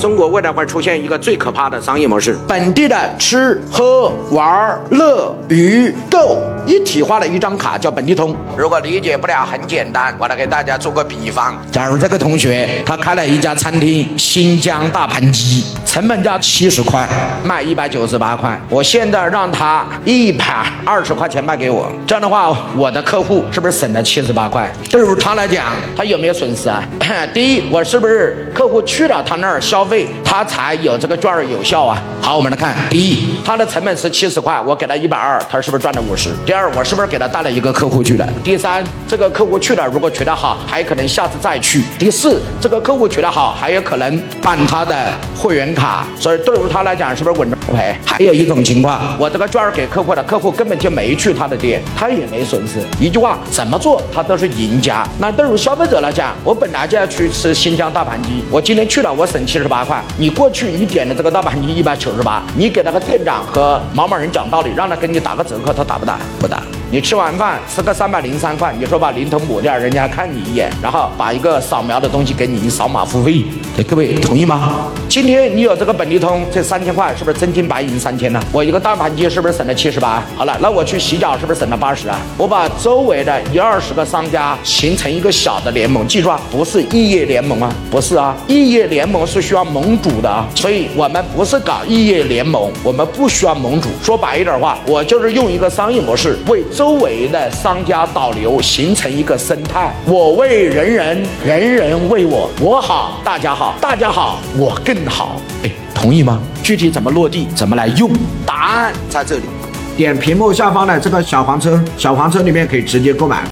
中国未来会出现一个最可怕的商业模式，本地的吃喝玩乐娱购一体化的一张卡叫本地通。如果理解不了，很简单，我来给大家做个比方。假如这个同学他开了一家餐厅，新疆大盘鸡，成本价七十块，卖一百九十八块，我现在让他一百二十块钱卖给我，这样的话，我的客户是不是省了七十八块？对于他来讲，他有没有损失啊？第一，我是不是客户去了他那儿消费？他才有这个券儿有效啊！好，我们来看，第一，他的成本是七十块，我给他一百二，他是不是赚了五十？第二，我是不是给他带了一个客户去了？第三，这个客户去了，如果觉得好，还可能下次再去。第四，这个客户觉得好，还有可能办他的会员卡，所以对于他来讲，是不是稳赔？还有一种情况，我这个券儿给客户了，客户根本就没去他的店，他也没损失。一句话，怎么做他都是赢家。那对于消费者来讲，我本来就要去吃新疆大盘鸡，我今天去了，我省七十八。八块，你过去你点的这个大盘鸡一百九十八，你给那个店长和某某人讲道理，让他给你打个折扣，他打不打？不打。你吃完饭吃个三百零三块，你说把零头抹掉，人家看你一眼，然后把一个扫描的东西给你你扫码付费，各位同意吗？今天你有这个本地通，这三千块是不是真金白银三千呢？我一个大盘鸡是不是省了七十八？好了，那我去洗脚是不是省了八十啊？我把周围的一二十个商家形成一个小的联盟，记住啊，不是异业联盟啊，不是啊，异业联盟是需要盟主的啊，所以我们不是搞异业联盟，我们不需要盟主。说白一点话，我就是用一个商业模式为。周围的商家导流形成一个生态，我为人人，人人为我，我好，大家好，大家好，我更好。哎，同意吗？具体怎么落地，怎么来用？答案在这里，点屏幕下方的这个小黄车，小黄车里面可以直接购买。